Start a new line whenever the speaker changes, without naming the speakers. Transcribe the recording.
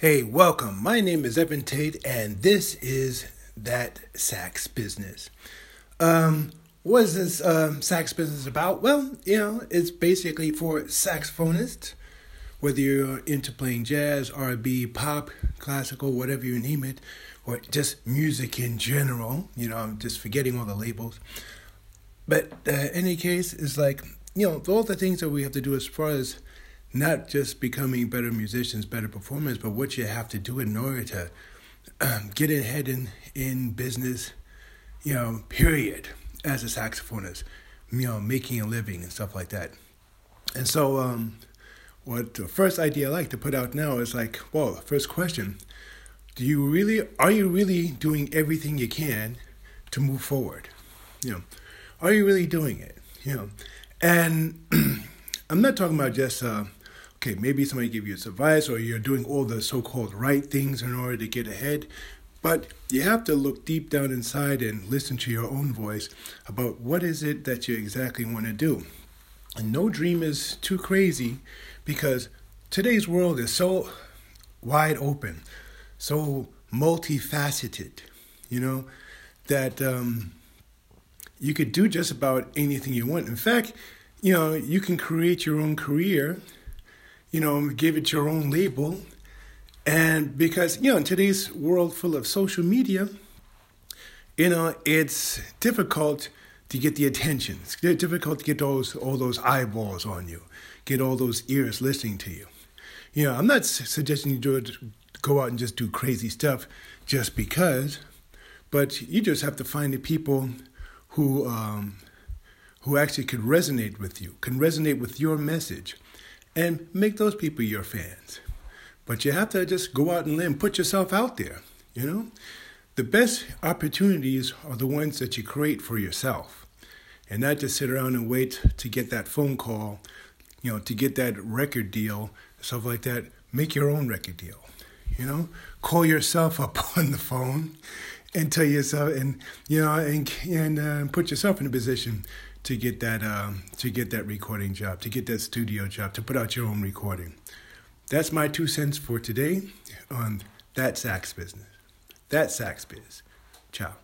Hey, welcome. My name is Evan Tate, and this is That Sax Business. Um, what is this um, sax business about? Well, you know, it's basically for saxophonists, whether you're into playing jazz, R&B, pop, classical, whatever you name it, or just music in general. You know, I'm just forgetting all the labels. But uh, any case, it's like, you know, all the things that we have to do as far as not just becoming better musicians, better performers, but what you have to do in order to um, get ahead in, in business, you know, period, as a saxophonist, you know, making a living and stuff like that. And so, um, what the first idea I like to put out now is like, well, first question, do you really, are you really doing everything you can to move forward? You know, are you really doing it? You know, and I'm not talking about just, uh, okay, maybe somebody gave you advice or you're doing all the so called right things in order to get ahead. But you have to look deep down inside and listen to your own voice about what is it that you exactly want to do. And no dream is too crazy because today's world is so wide open, so multifaceted, you know, that um, you could do just about anything you want. In fact, you know, you can create your own career you know, give it your own label. And because, you know, in today's world full of social media, you know, it's difficult to get the attention. It's difficult to get those all those eyeballs on you, get all those ears listening to you. You know, I'm not suggesting you do go out and just do crazy stuff just because, but you just have to find the people who um, who actually could resonate with you, can resonate with your message and make those people your fans. But you have to just go out and live, put yourself out there, you know? The best opportunities are the ones that you create for yourself and not just sit around and wait to get that phone call, you know, to get that record deal, stuff like that. Make your own record deal, you know? Call yourself up on the phone and tell yourself, and, you know, and, and uh, put yourself in a position to get that um, to get that recording job, to get that studio job, to put out your own recording. That's my two cents for today on that sax business. That sax biz. Ciao.